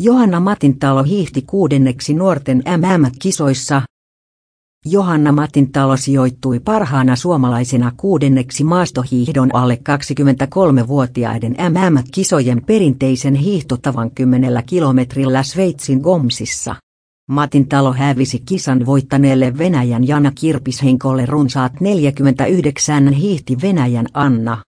Johanna Matintalo hiihti kuudenneksi nuorten MM-kisoissa. Johanna Matintalo sijoittui parhaana suomalaisena kuudenneksi maastohiihdon alle 23-vuotiaiden MM-kisojen perinteisen hiihtotavan 10 kilometrillä Sveitsin Gomsissa. Matintalo hävisi kisan voittaneelle Venäjän Jana Kirpishenkolle runsaat 49 hiihti Venäjän Anna.